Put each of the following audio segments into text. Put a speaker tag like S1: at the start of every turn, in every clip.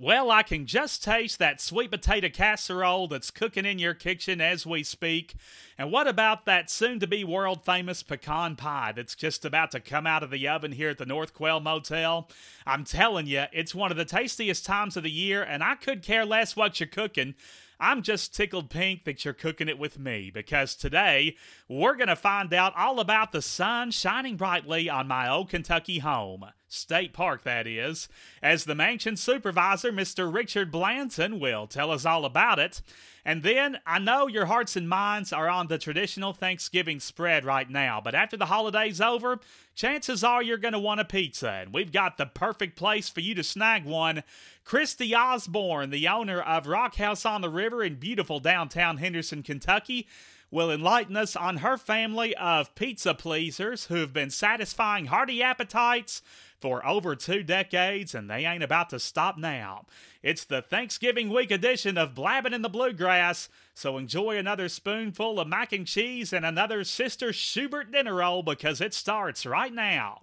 S1: Well, I can just taste that sweet potato casserole that's cooking in your kitchen as we speak. And what about that soon to be world famous pecan pie that's just about to come out of the oven here at the North Quail Motel? I'm telling you, it's one of the tastiest times of the year, and I could care less what you're cooking. I'm just tickled pink that you're cooking it with me because today we're going to find out all about the sun shining brightly on my old Kentucky home. State Park, that is, as the mansion supervisor, Mr. Richard Blanton, will tell us all about it. And then I know your hearts and minds are on the traditional Thanksgiving spread right now, but after the holiday's over, chances are you're going to want a pizza, and we've got the perfect place for you to snag one. Christy Osborne, the owner of Rock House on the River in beautiful downtown Henderson, Kentucky, will enlighten us on her family of pizza pleasers who've been satisfying hearty appetites for over two decades, and they ain't about to stop now. It's the Thanksgiving week edition of Blabbin' in the Bluegrass, so enjoy another spoonful of mac and cheese and another Sister Schubert dinner roll because it starts right now.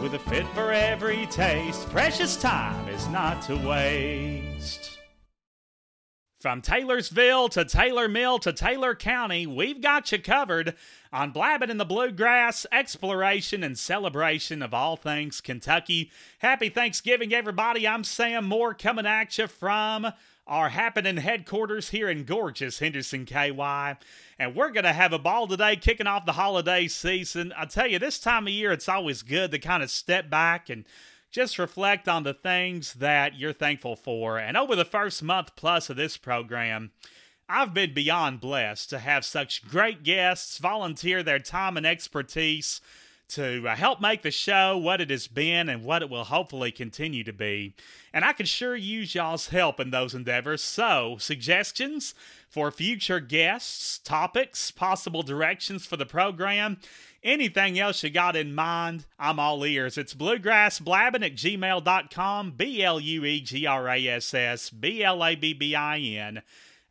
S1: With a fit for every taste, precious time is not to waste. From Taylorsville to Taylor Mill to Taylor County, we've got you covered on Blabbing in the Bluegrass, exploration and celebration of all things Kentucky. Happy Thanksgiving, everybody. I'm Sam Moore coming at you from our happening headquarters here in gorgeous Henderson, KY. And we're going to have a ball today, kicking off the holiday season. I tell you, this time of year, it's always good to kind of step back and just reflect on the things that you're thankful for. And over the first month plus of this program, I've been beyond blessed to have such great guests volunteer their time and expertise to uh, help make the show what it has been and what it will hopefully continue to be. And I could sure use y'all's help in those endeavors. So, suggestions for future guests, topics, possible directions for the program, anything else you got in mind, I'm all ears. It's bluegrassblabbin at gmail.com, B L U E G R A S S B L A B B I N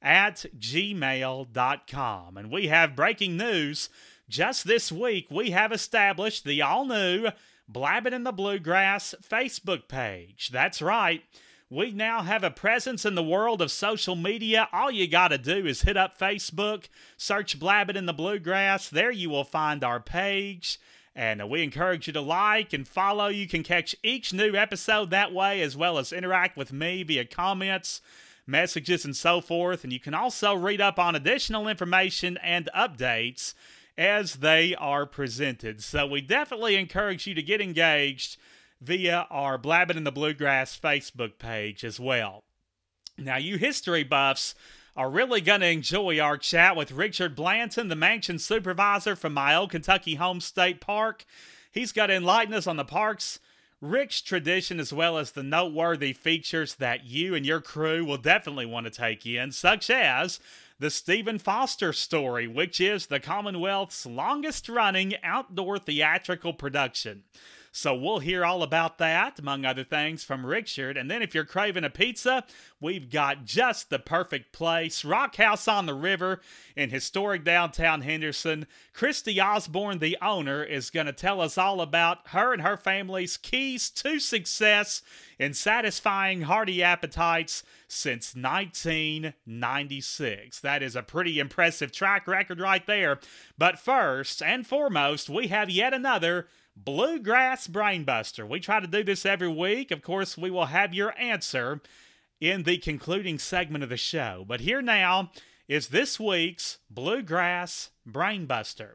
S1: at gmail.com. And we have breaking news. Just this week, we have established the all new Blabbin' in the Bluegrass Facebook page. That's right. We now have a presence in the world of social media. All you got to do is hit up Facebook, search Blabbin' in the Bluegrass. There you will find our page. And we encourage you to like and follow. You can catch each new episode that way, as well as interact with me via comments, messages, and so forth. And you can also read up on additional information and updates as they are presented. So we definitely encourage you to get engaged via our Blabbin' in the Bluegrass Facebook page as well. Now, you history buffs are really going to enjoy our chat with Richard Blanton, the mansion supervisor from my old Kentucky home state park. He's got to enlighten us on the park's rich tradition as well as the noteworthy features that you and your crew will definitely want to take in, such as the Stephen Foster story, which is the Commonwealth's longest running outdoor theatrical production. So we'll hear all about that, among other things, from Richard. And then if you're craving a pizza, we've got just the perfect place Rock House on the River in historic downtown Henderson. Christy Osborne, the owner, is going to tell us all about her and her family's keys to success in satisfying hearty appetites since 1996. That is a pretty impressive track record right there. But first and foremost, we have yet another Bluegrass Brainbuster. We try to do this every week. Of course, we will have your answer in the concluding segment of the show. But here now is this week's Bluegrass Brainbuster.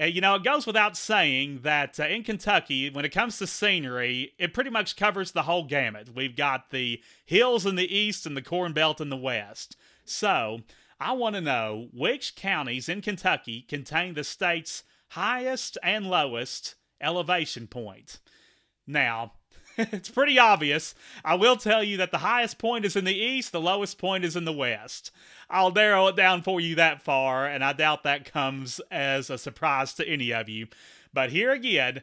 S1: Uh, you know, it goes without saying that uh, in Kentucky, when it comes to scenery, it pretty much covers the whole gamut. We've got the hills in the east and the Corn Belt in the west. So, I want to know which counties in Kentucky contain the state's highest and lowest elevation point. Now, it's pretty obvious. I will tell you that the highest point is in the east, the lowest point is in the west. I'll narrow it down for you that far, and I doubt that comes as a surprise to any of you. But here again,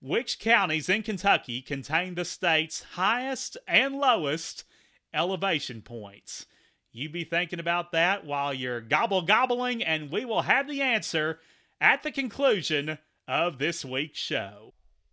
S1: which counties in Kentucky contain the state's highest and lowest elevation points? You be thinking about that while you're gobble gobbling, and we will have the answer at the conclusion of this week's show.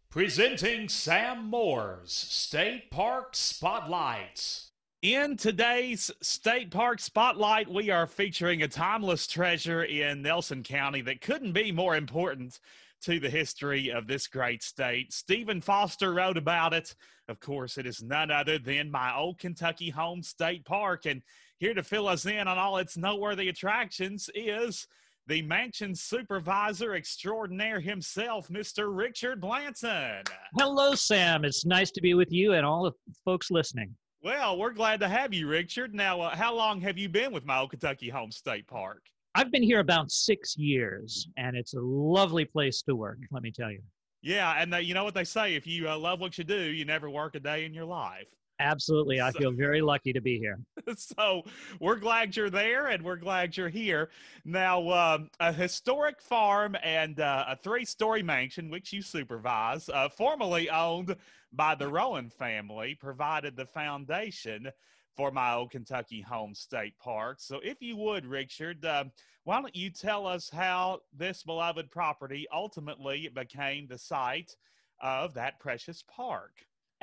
S1: Presenting Sam Moore's State Park Spotlights. In today's State Park Spotlight, we are featuring a timeless treasure in Nelson County that couldn't be more important to the history of this great state. Stephen Foster wrote about it. Of course, it is none other than my old Kentucky home state park. And here to fill us in on all its noteworthy attractions is the mansion supervisor extraordinaire himself, Mr. Richard Blanton.
S2: Hello, Sam. It's nice to be with you and all the folks listening.
S1: Well, we're glad to have you, Richard. Now, uh, how long have you been with my old Kentucky Home State Park?
S2: I've been here about six years, and it's a lovely place to work, let me tell you.
S1: Yeah, and uh, you know what they say if you uh, love what you do, you never work a day in your life.
S2: Absolutely. I so, feel very lucky to be here.
S1: So we're glad you're there and we're glad you're here. Now, um, a historic farm and uh, a three story mansion, which you supervise, uh, formerly owned by the Rowan family, provided the foundation for my old Kentucky home state park. So, if you would, Richard, uh, why don't you tell us how this beloved property ultimately became the site of that precious park?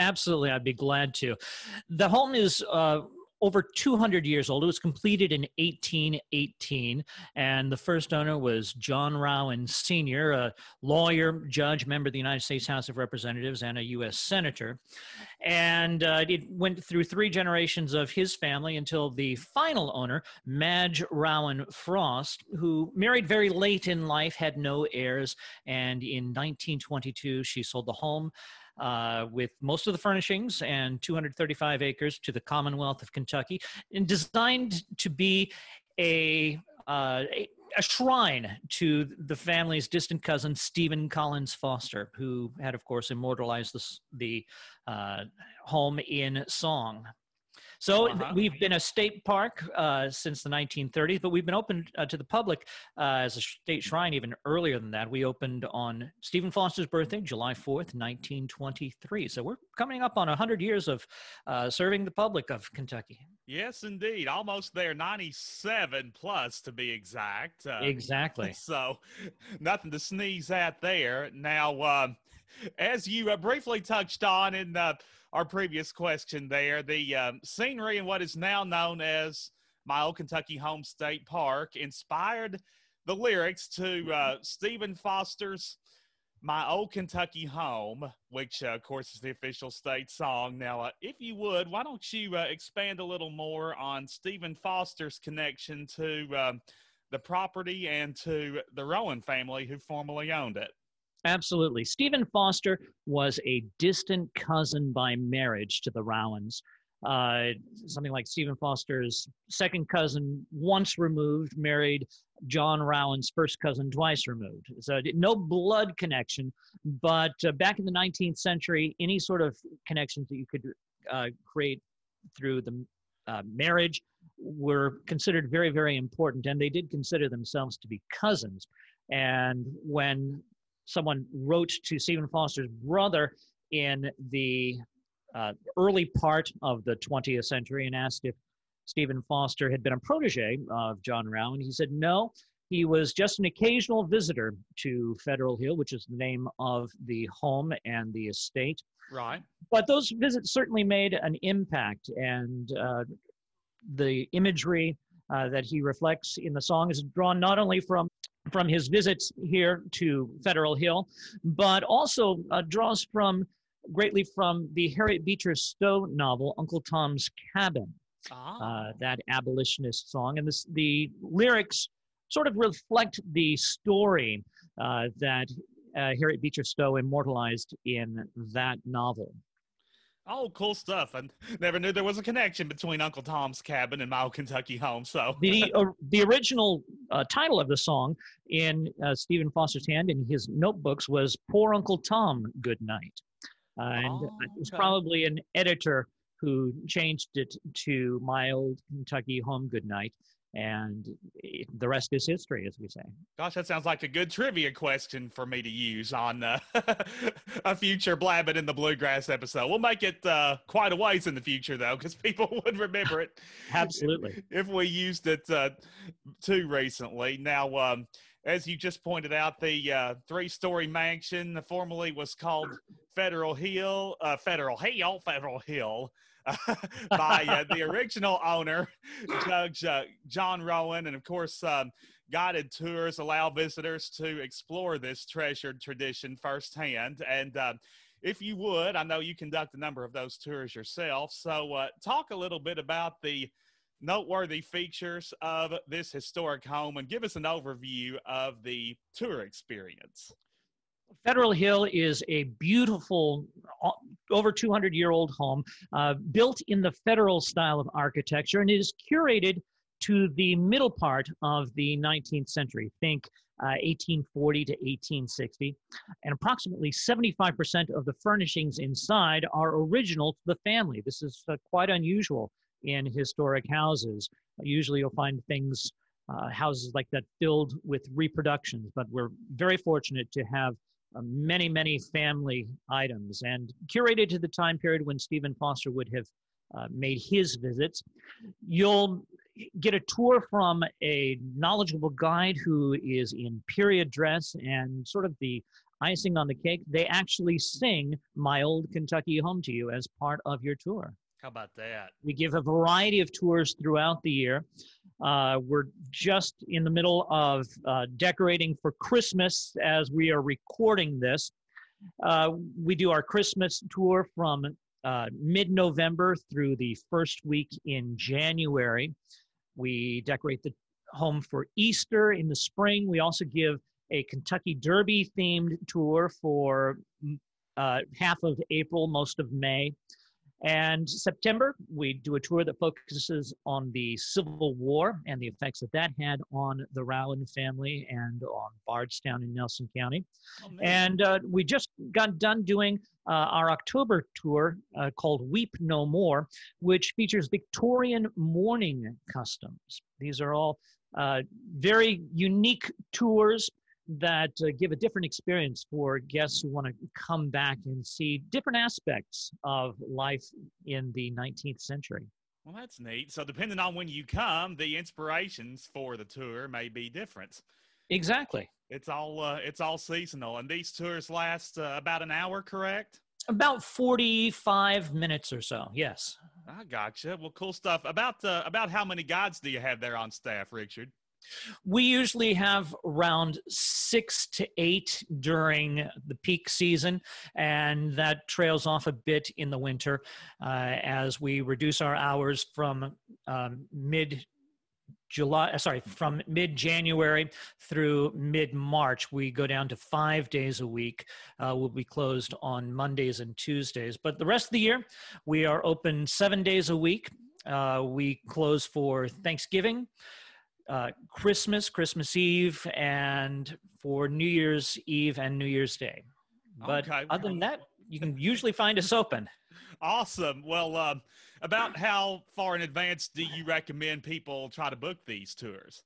S2: Absolutely, I'd be glad to. The home is uh, over 200 years old. It was completed in 1818, and the first owner was John Rowan Sr., a lawyer, judge, member of the United States House of Representatives, and a U.S. Senator. And uh, it went through three generations of his family until the final owner, Madge Rowan Frost, who married very late in life, had no heirs, and in 1922 she sold the home uh, with most of the furnishings and 235 acres to the Commonwealth of Kentucky, and designed to be a, uh, a shrine to the family's distant cousin Stephen Collins Foster, who had, of course, immortalized the, the uh, home in song. So uh-huh. we've been a state park uh, since the 1930s, but we've been open uh, to the public uh, as a state shrine even earlier than that. We opened on Stephen Foster's birthday, July 4th, 1923. So we're coming up on 100 years of uh, serving the public of Kentucky.
S1: Yes, indeed. Almost there, 97 plus to be exact.
S2: Uh, exactly.
S1: So nothing to sneeze at there. Now, um, as you uh, briefly touched on in our previous question there. The um, scenery in what is now known as my old Kentucky home state park inspired the lyrics to uh, Stephen Foster's My Old Kentucky Home, which, uh, of course, is the official state song. Now, uh, if you would, why don't you uh, expand a little more on Stephen Foster's connection to um, the property and to the Rowan family who formerly owned it?
S2: Absolutely. Stephen Foster was a distant cousin by marriage to the Rowans. Uh, something like Stephen Foster's second cousin, once removed, married John Rowan's first cousin, twice removed. So no blood connection, but uh, back in the 19th century, any sort of connections that you could uh, create through the uh, marriage were considered very, very important, and they did consider themselves to be cousins. And when someone wrote to Stephen Foster's brother in the uh, early part of the 20th century and asked if Stephen Foster had been a protege of John Rowan. He said no, he was just an occasional visitor to Federal Hill, which is the name of the home and the estate.
S1: Right.
S2: But those visits certainly made an impact, and uh, the imagery uh, that he reflects in the song is drawn not only from from his visits here to Federal Hill, but also uh, draws from greatly from the Harriet Beecher Stowe novel Uncle Tom's Cabin, ah. uh, that abolitionist song, and this, the lyrics sort of reflect the story uh, that uh, Harriet Beecher Stowe immortalized in that novel.
S1: Oh, cool stuff! I never knew there was a connection between Uncle Tom's Cabin and My Old Kentucky Home. So
S2: the uh, the original uh, title of the song in uh, Stephen Foster's hand in his notebooks was "Poor Uncle Tom, Good Night," and oh, okay. it was probably an editor who changed it to "My Old Kentucky Home, Good Night." And the rest is history, as we say.
S1: Gosh, that sounds like a good trivia question for me to use on uh, a future Blabbing in the Bluegrass episode. We'll make it uh, quite a ways in the future, though, because people would remember it.
S2: Absolutely.
S1: If we used it uh, too recently. Now, um, as you just pointed out, the uh, three-story mansion formerly was called Federal Hill, uh, Federal Hill, Federal Hill. by uh, the original owner, Judge uh, John Rowan. And of course, um, guided tours allow visitors to explore this treasured tradition firsthand. And uh, if you would, I know you conduct a number of those tours yourself. So, uh, talk a little bit about the noteworthy features of this historic home and give us an overview of the tour experience.
S2: Federal Hill is a beautiful, uh, over 200 year old home uh, built in the federal style of architecture, and it is curated to the middle part of the 19th century. Think uh, 1840 to 1860. And approximately 75% of the furnishings inside are original to the family. This is uh, quite unusual in historic houses. Usually you'll find things, uh, houses like that filled with reproductions, but we're very fortunate to have many, many family items and curated to the time period when Stephen Foster would have uh, made his visits. You'll get a tour from a knowledgeable guide who is in period dress and sort of the icing on the cake. They actually sing My Old Kentucky Home to you as part of your tour.
S1: How about that?
S2: We give a variety of tours throughout the year. Uh, we're just in the middle of uh, decorating for Christmas as we are recording this. Uh, we do our Christmas tour from uh, mid November through the first week in January. We decorate the home for Easter in the spring. We also give a Kentucky Derby themed tour for uh, half of April, most of May. And September, we do a tour that focuses on the Civil War and the effects that that had on the Rowan family and on Bardstown in Nelson County. Oh, and uh, we just got done doing uh, our October tour uh, called Weep No More, which features Victorian mourning customs. These are all uh, very unique tours that uh, give a different experience for guests who want to come back and see different aspects of life in the 19th century.
S1: Well, that's neat. So, depending on when you come, the inspirations for the tour may be different.
S2: Exactly.
S1: It's all uh, it's all seasonal, and these tours last uh, about an hour, correct?
S2: About forty-five minutes or so. Yes.
S1: I gotcha. Well, cool stuff. About uh, about how many guides do you have there on staff, Richard?
S2: We usually have around six to eight during the peak season, and that trails off a bit in the winter uh, as we reduce our hours from um, mid July, uh, sorry, from mid January through mid March, we go down to five days a week. Uh, we'll be closed on Mondays and Tuesdays. But the rest of the year, we are open seven days a week. Uh, we close for Thanksgiving, uh, Christmas, Christmas Eve, and for New Year's Eve and New Year's Day. But okay. other than that, you can usually find us open.
S1: Awesome. Well, uh, about how far in advance do you recommend people try to book these tours?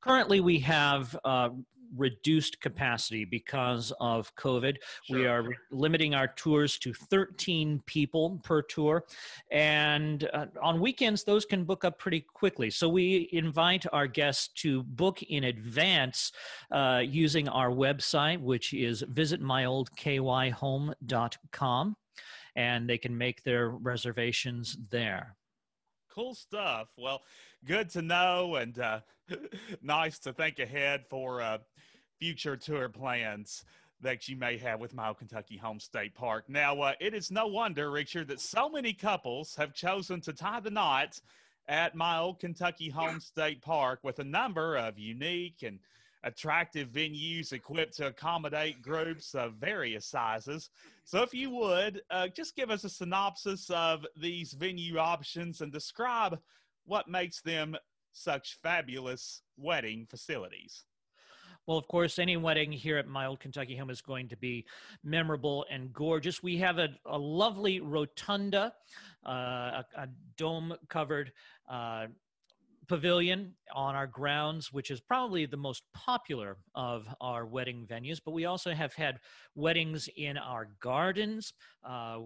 S2: Currently, we have uh, reduced capacity because of COVID. Sure. We are limiting our tours to 13 people per tour. And uh, on weekends, those can book up pretty quickly. So we invite our guests to book in advance uh, using our website, which is visitmyoldkyhome.com. And they can make their reservations there.
S1: Cool stuff. Well, good to know and uh, nice to think ahead for uh, future tour plans that you may have with My Old Kentucky Home State Park. Now, uh, it is no wonder, Richard, that so many couples have chosen to tie the knot at My Old Kentucky Home State Park with a number of unique and attractive venues equipped to accommodate groups of various sizes. So, if you would, uh, just give us a synopsis of these venue options and describe what makes them such fabulous wedding facilities.
S2: Well, of course, any wedding here at my old Kentucky home is going to be memorable and gorgeous. We have a, a lovely rotunda, uh, a, a dome covered uh, pavilion on our grounds, which is probably the most popular of our wedding venues. But we also have had weddings in our gardens. Uh,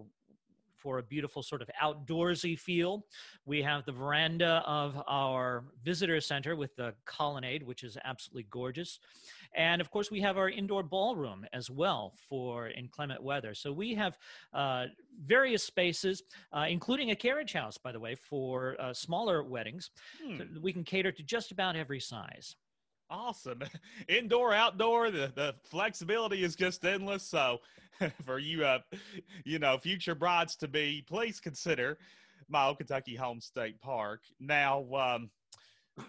S2: for a beautiful sort of outdoorsy feel. We have the veranda of our visitor center with the colonnade, which is absolutely gorgeous. And of course, we have our indoor ballroom as well for inclement weather. So we have uh, various spaces, uh, including a carriage house, by the way, for uh, smaller weddings. Hmm. So we can cater to just about every size.
S1: Awesome. Indoor, outdoor, the, the flexibility is just endless. So for you uh you know, future brides to be, please consider my old Kentucky Home State Park. Now, um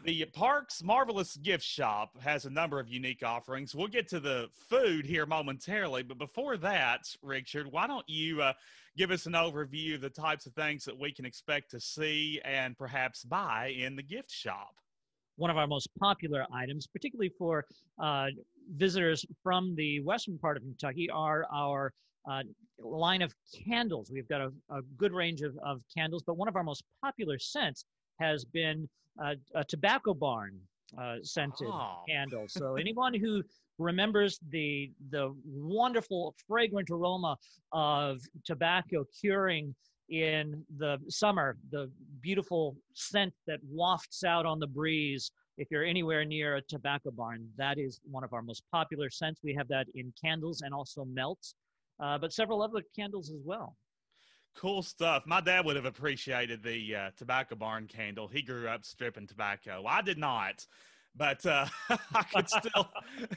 S1: the park's marvelous gift shop has a number of unique offerings. We'll get to the food here momentarily, but before that, Richard, why don't you uh, give us an overview of the types of things that we can expect to see and perhaps buy in the gift shop?
S2: One of our most popular items, particularly for uh, visitors from the western part of Kentucky, are our uh, line of candles. We've got a, a good range of, of, candles, but one of our most popular scents has been uh, a tobacco barn uh, scented oh. candle. So anyone who remembers the the wonderful fragrant aroma of tobacco curing in the summer, the beautiful scent that wafts out on the breeze. If you're anywhere near a tobacco barn, that is one of our most popular scents. We have that in candles and also melts, uh, but several other candles as well.
S1: Cool stuff. My dad would have appreciated the uh, tobacco barn candle. He grew up stripping tobacco. I did not but uh, I could still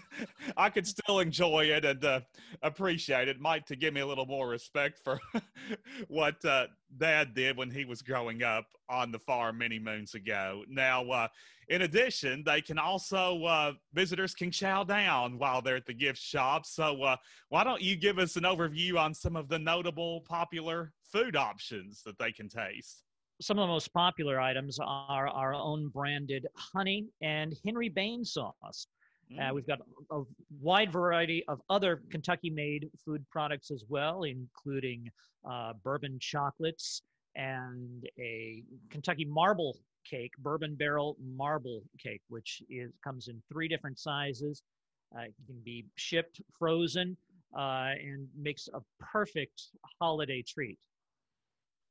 S1: I could still enjoy it and uh, appreciate it. Might to give me a little more respect for what uh, Dad did when he was growing up on the farm many moons ago. Now, uh, in addition, they can also uh, visitors can chow down while they're at the gift shop. So, uh, why don't you give us an overview on some of the notable popular food options that they can taste?
S2: Some of the most popular items are our own branded honey and Henry Bain sauce. Uh, mm. Uh, we've got a wide variety of other Kentucky made food products as well, including uh, bourbon chocolates and a Kentucky marble cake, bourbon barrel marble cake, which is comes in three different sizes. Uh, it can be shipped frozen uh, and makes a perfect holiday treat.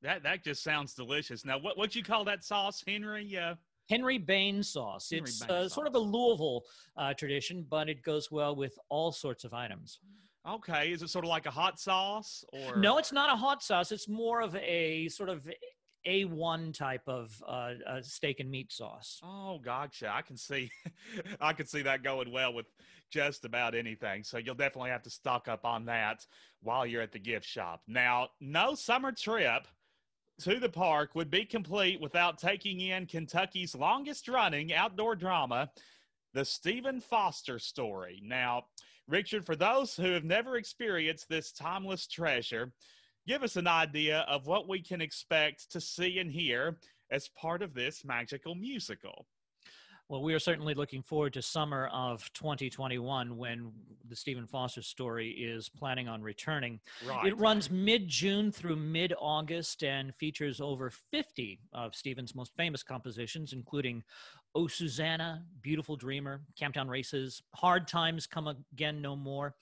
S1: That that just sounds delicious. Now, what what you call that sauce, Henry? Uh,
S2: Henry Bain sauce. Henry it's Bain uh, sauce. sort of a Louisville uh, tradition, but it goes well with all sorts of items.
S1: Okay, is it sort of like a hot sauce or?
S2: No, it's not a hot sauce. It's more of a sort of a1 type of uh, uh, steak and meat sauce.
S1: Oh, gotcha. I can see, I can see that going well with just about anything. So you'll definitely have to stock up on that while you're at the gift shop. Now, no summer trip to the park would be complete without taking in Kentucky's longest running outdoor drama, the Stephen Foster story. Now, Richard, for those who have never experienced this timeless treasure, give us an idea of what we can expect to see and hear as part of this magical musical.
S2: Well, we are certainly looking forward to summer of 2021 when the Stephen Foster story is planning on returning. Right. It runs mid June through mid August and features over 50 of Stephen's most famous compositions, including Oh Susanna, Beautiful Dreamer, Camptown Races, Hard Times Come Again No More.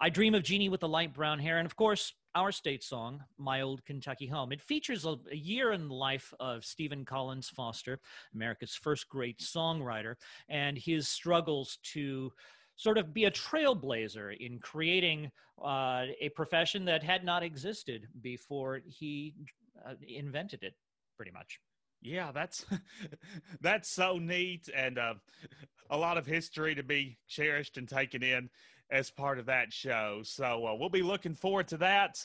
S2: I Dream of Jeannie with the Light Brown Hair, and of course, our state song, My Old Kentucky Home. It features a, a, year in the life of Stephen Collins Foster, America's first great songwriter, and his struggles to sort of be a trailblazer in creating uh, a profession that had not existed before he uh, invented it, pretty much.
S1: Yeah, that's that's so neat, and uh, a lot of history to be cherished and taken in as part of that show. So uh, we'll be looking forward to that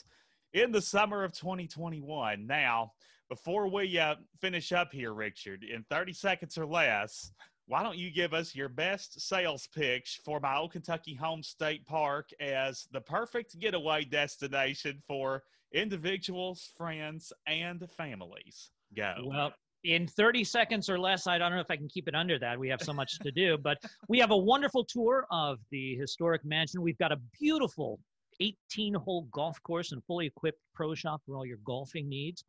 S1: in the summer of 2021. Now, before we uh, finish up here, Richard, in 30 seconds or less, why don't you give us your best sales pitch for my old Kentucky Home State Park as the perfect getaway destination for individuals, friends, and families? Go.
S2: Well, in 30 seconds or less, I don't know if I can keep it under that. We have so much to do, but we have a wonderful tour of the historic mansion. We've got a beautiful 18 hole golf course and fully equipped pro shop for all your golfing needs.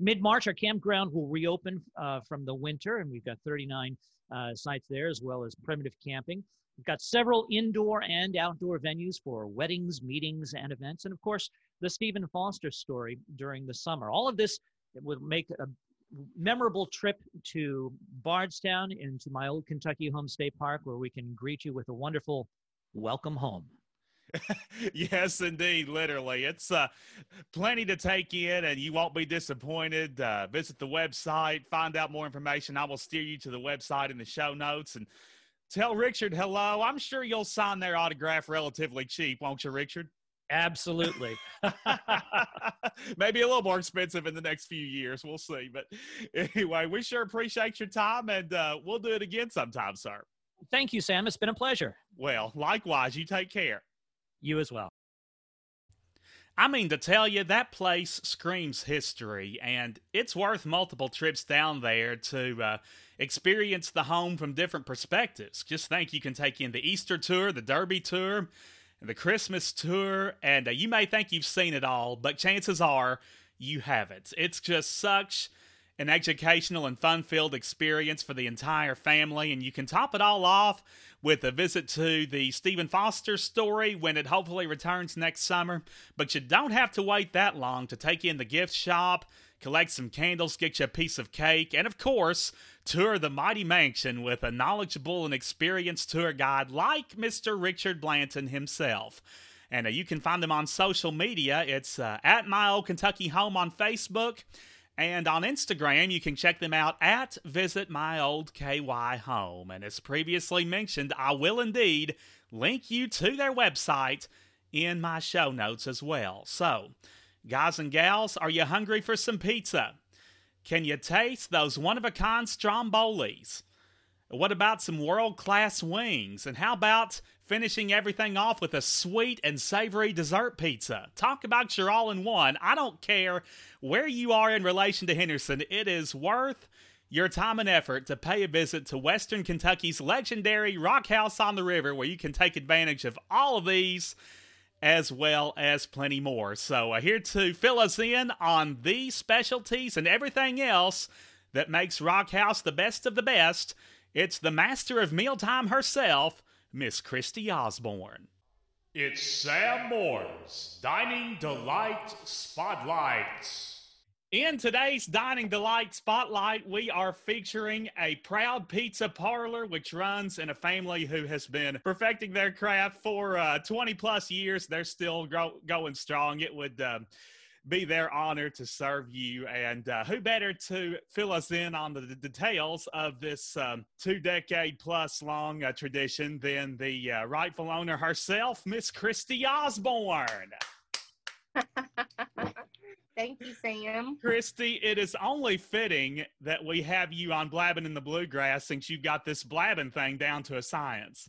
S2: Mid March, our campground will reopen uh, from the winter, and we've got 39 uh, sites there as well as primitive camping. We've got several indoor and outdoor venues for weddings, meetings, and events. And of course, the Stephen Foster story during the summer. All of this will make a memorable trip to Bardstown into my old Kentucky home state park where we can greet you with a wonderful welcome home.
S1: yes, indeed. Literally, it's uh, plenty to take in, and you won't be disappointed. Uh, visit the website, find out more information. I will steer you to the website in the show notes, and tell Richard hello. I'm sure you'll sign their autograph relatively cheap, won't you, Richard?
S2: Absolutely.
S1: Maybe a little more expensive in the next few years. We'll see. But anyway, we sure appreciate your time, and uh, we'll do it again sometime, sir.
S2: Thank you, Sam. It's been a pleasure.
S1: Well, likewise. You take care.
S2: You as well.
S1: I mean, to tell you, that place screams history, and it's worth multiple trips down there to uh, experience the home from different perspectives. Just think you can take in the Easter tour, the Derby tour, the Christmas tour, and uh, you may think you've seen it all, but chances are you haven't. It's just such an educational and fun filled experience for the entire family, and you can top it all off with a visit to the Stephen Foster story when it hopefully returns next summer. But you don't have to wait that long to take in the gift shop, collect some candles, get you a piece of cake, and of course, tour the mighty mansion with a knowledgeable and experienced tour guide like Mr. Richard Blanton himself. And uh, you can find them on social media. It's uh, at My Old Kentucky Home on Facebook and on Instagram, you can check them out at Visit My Old KY Home. And as previously mentioned, I will indeed link you to their website in my show notes as well. So, guys and gals, are you hungry for some pizza? Can you taste those one of a kind strombolis? What about some world class wings? And how about finishing everything off with a sweet and savory dessert pizza? Talk about your all in one. I don't care where you are in relation to Henderson, it is worth your time and effort to pay a visit to Western Kentucky's legendary Rock House on the River, where you can take advantage of all of these as well as plenty more. So, uh, here to fill us in on these specialties and everything else that makes Rock House the best of the best it's the master of mealtime herself, Miss Christy Osborne. It's Sam Moore's Dining Delight Spotlight. In today's Dining Delight Spotlight, we are featuring a proud pizza parlor which runs in a family who has been perfecting their craft for uh, 20 plus years. They're still go- going strong. It would. Uh, be their honor to serve you. And uh, who better to fill us in on the, the details of this um, two decade plus long uh, tradition than the uh, rightful owner herself, Miss Christy Osborne.
S3: Thank you, Sam.
S1: Christy, it is only fitting that we have you on Blabbing in the Bluegrass since you've got this blabbing thing down to a science.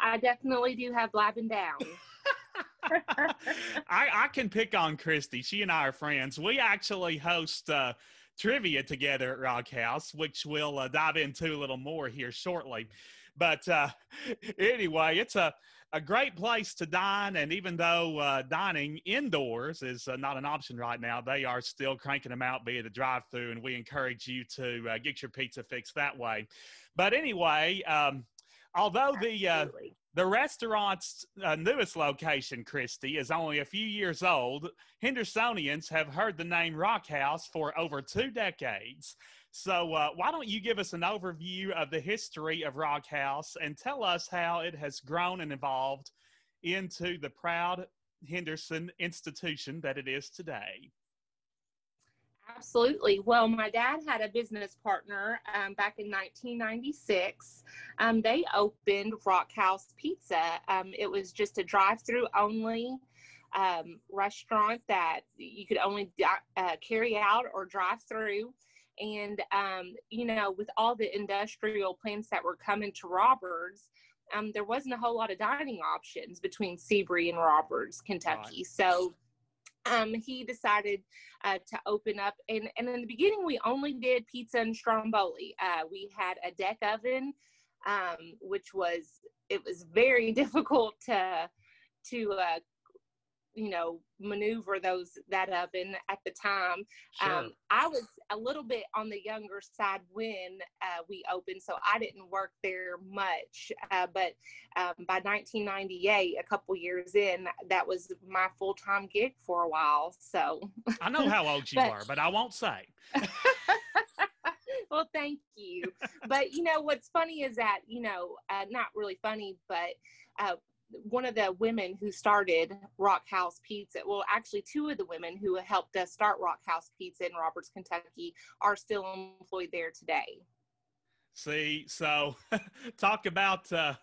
S3: I definitely do have blabbing down.
S1: I, I can pick on Christy. She and I are friends. We actually host uh, trivia together at Rock House, which we'll uh, dive into a little more here shortly. But uh, anyway, it's a, a great place to dine. And even though uh, dining indoors is uh, not an option right now, they are still cranking them out via the drive through. And we encourage you to uh, get your pizza fixed that way. But anyway, um, although the uh, the restaurant's uh, newest location, Christy, is only a few years old. Hendersonians have heard the name Rock House for over two decades. So, uh, why don't you give us an overview of the history of Rock House and tell us how it has grown and evolved into the proud Henderson institution that it is today?
S3: Absolutely. Well, my dad had a business partner um, back in 1996. Um, they opened Rock House Pizza. Um, it was just a drive through only um, restaurant that you could only uh, carry out or drive through. And, um, you know, with all the industrial plants that were coming to Robards, um, there wasn't a whole lot of dining options between Sebree and Robards, Kentucky. Right. So um, he decided uh, to open up. And, and in the beginning, we only did pizza and stromboli. Uh, we had a deck oven, um, which was, it was very difficult to, to uh, you know maneuver those that oven at the time sure. um, i was a little bit on the younger side when uh, we opened so i didn't work there much uh, but um, by 1998 a couple years in that was my full-time gig for a while so.
S1: I know how old you but, are but i won't say.
S3: Well thank you. But you know what's funny is that you know uh, not really funny but uh, one of the women who started Rock House Pizza, well, actually, two of the women who helped us start Rock House Pizza in Robards, Kentucky, are still employed there today.
S1: See, so talk about uh,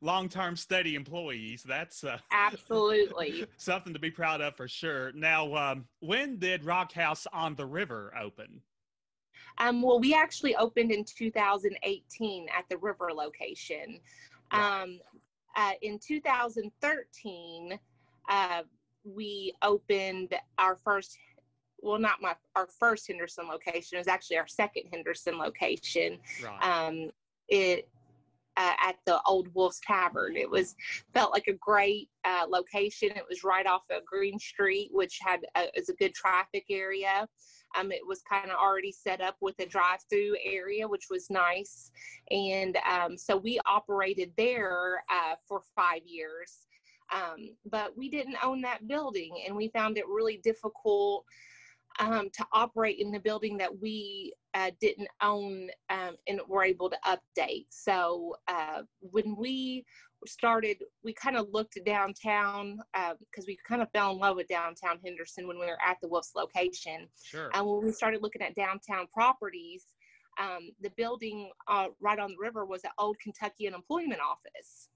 S1: long-term steady employees. That's uh,
S3: absolutely
S1: something to be proud of for sure. Now, um, when did Rock House on the River open?
S3: Um, well, we actually opened in 2018 at the River location. Um, uh, in 2013, uh, we opened our first, well, not my our first Henderson location. It was actually our second Henderson location. Right. Um, it uh, at the Old Wolf's Tavern. It was felt like a great uh, location. It was right off of Green Street, which had a, is a good traffic area. Um, it was kind of already set up with a drive-through area, which was nice. And um, so we operated there uh, for five years. Um, but we didn't own that building, and we found it really difficult um, to operate in the building that we uh, didn't own um, and were able to update. So uh, when we started, we kind of looked downtown because uh, we kind of fell in love with downtown Henderson when we were at the Wolf's location.
S1: Sure.
S3: And when we started looking at downtown properties, um, the building uh, right on the river was an old Kentucky unemployment office.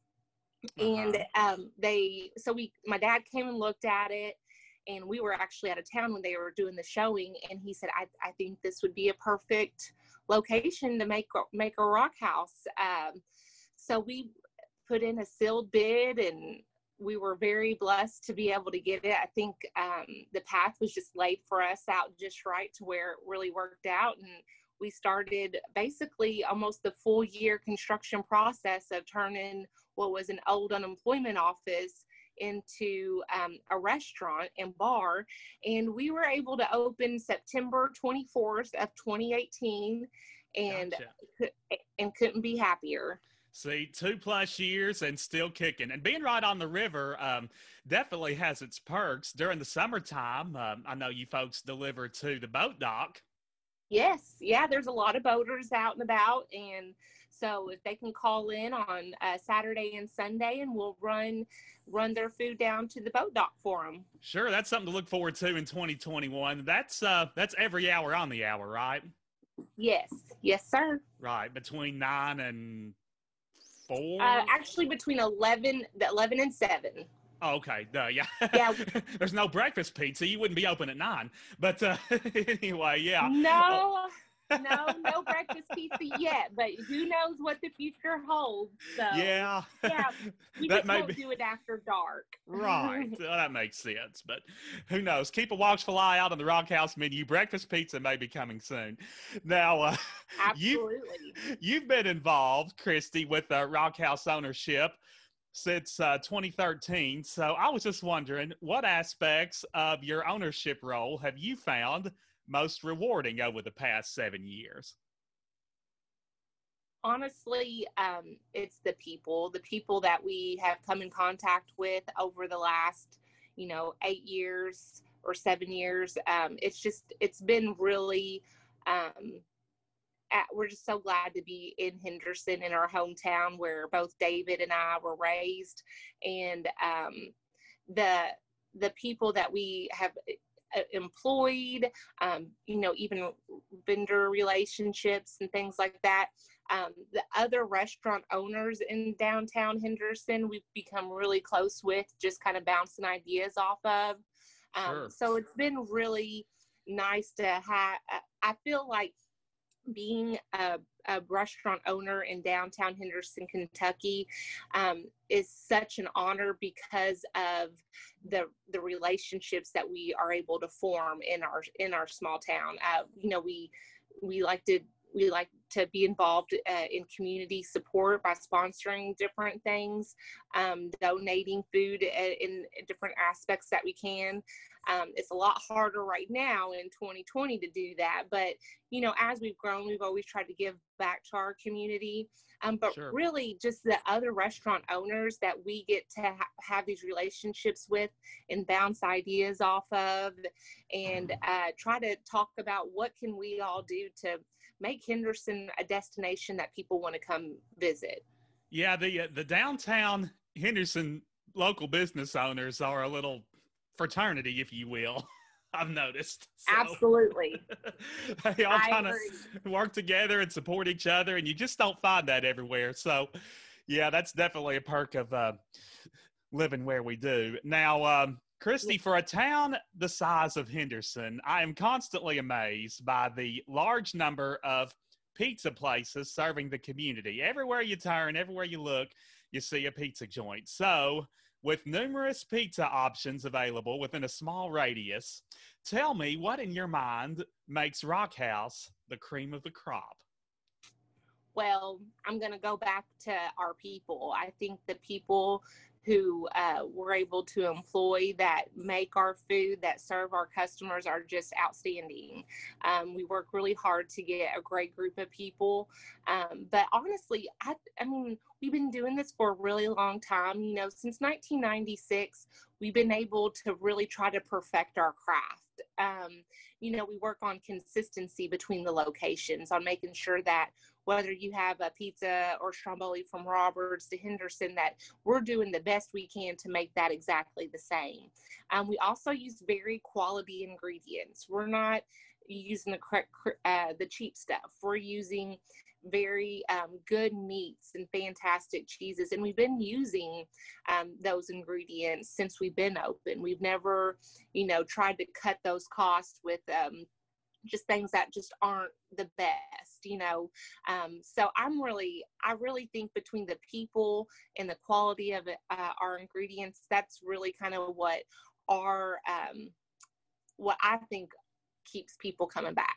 S3: Uh-huh. And um, they, so we, my dad came and looked at it and we were actually out of town when they were doing the showing and he said i, I think this would be a perfect location to make make a rock house um, so we put in a sealed bid and we were very blessed to be able to get it i think um, the path was just laid for us out just right to where it really worked out and we started basically almost the full year construction process of turning what was an old unemployment office into um, a restaurant and bar. And we were able to open September 24th of 2018 and, gotcha. and couldn't be happier.
S1: See, two plus years and still kicking. And being right on the river um, definitely has its perks. During the summertime, um, I know you folks deliver to the boat dock.
S3: Yes, yeah, there's a lot of boaters out and about. And so if they can call in on uh, Saturday and Sunday, and we'll run run their food down to the boat dock for them.
S1: Sure, that's something to look forward to in 2021. That's uh that's every hour on the hour, right?
S3: Yes, yes, sir.
S1: Right, between nine and four.
S3: Uh, actually, between eleven, the eleven and seven.
S1: Oh, okay. Duh, yeah.
S3: Yeah.
S1: There's no breakfast pizza. You wouldn't be open at nine. But uh, anyway, yeah.
S3: No. No, no breakfast pizza yet, but who knows what the future holds? So
S1: yeah,
S3: yeah, we that just won't be... do it after dark.
S1: right, well, that makes sense. But who knows? Keep a watchful eye out on the Rock House menu. Breakfast pizza may be coming soon. Now, uh,
S3: absolutely,
S1: you've, you've been involved, Christy, with uh, Rock House ownership since uh, 2013. So I was just wondering, what aspects of your ownership role have you found? Most rewarding over the past seven years?
S3: Honestly, um, it's the people, the people that we have come in contact with over the last, you know, eight years or seven years. Um, it's just, it's been really, um, at, we're just so glad to be in Henderson in our hometown where both David and I were raised, and um, the the people that we have employed, um, you know, even vendor relationships and things like that. Um, the other restaurant owners in downtown Henderson, we've become really close with, just kind of bouncing ideas off of. Um, sure. So it's been really nice to have I feel like being a, a, restaurant owner in downtown Henderson, Kentucky, um, is such an honor because of the the relationships that we are able to form in our in our small town. Uh, you know, we we like to we like to be involved uh, in community support by sponsoring different things, um, donating food uh, in different aspects that we can. Um, it's a lot harder right now in 2020 to do that, but you know, as we've grown, we've always tried to give back to our community. Um, but sure. really, just the other restaurant owners that we get to ha- have these relationships with and bounce ideas off of, and uh, try to talk about what can we all do to make Henderson a destination that people want to come visit.
S1: Yeah, the uh, the downtown Henderson local business owners are a little fraternity, if you will. I've noticed.
S3: So. Absolutely.
S1: they all kind of work together and support each other, and you just don't find that everywhere. So, yeah, that's definitely a perk of uh, living where we do. Now, um, Christy, for a town the size of Henderson, I am constantly amazed by the large number of pizza places serving the community. Everywhere you turn, everywhere you look, you see a pizza joint. So, with numerous pizza options available within a small radius, tell me what in your mind makes Rock House the cream of the crop?
S3: Well, I'm going to go back to our people. I think the people who uh, we're able to employ that make our food, that serve our customers are just outstanding. Um, we work really hard to get a great group of people. Um, but honestly, I, I mean, we've been doing this for a really long time. You know, since 1996, we've been able to really try to perfect our craft. Um, you know, we work on consistency between the locations, on making sure that whether you have a pizza or stromboli from Robards to Henderson, that we're doing the best we can to make that exactly the same. Um, we also use very quality ingredients. We're not using the correct, uh, the cheap stuff. We're using very um, good meats and fantastic cheeses. And we've been using um, those ingredients since we've been open. We've never, you know, tried to cut those costs with um, just things that just aren't the best, you know. Um, so I'm really, I really think between the people and the quality of uh, our ingredients, that's really kind of what our, um, what I think keeps people coming back.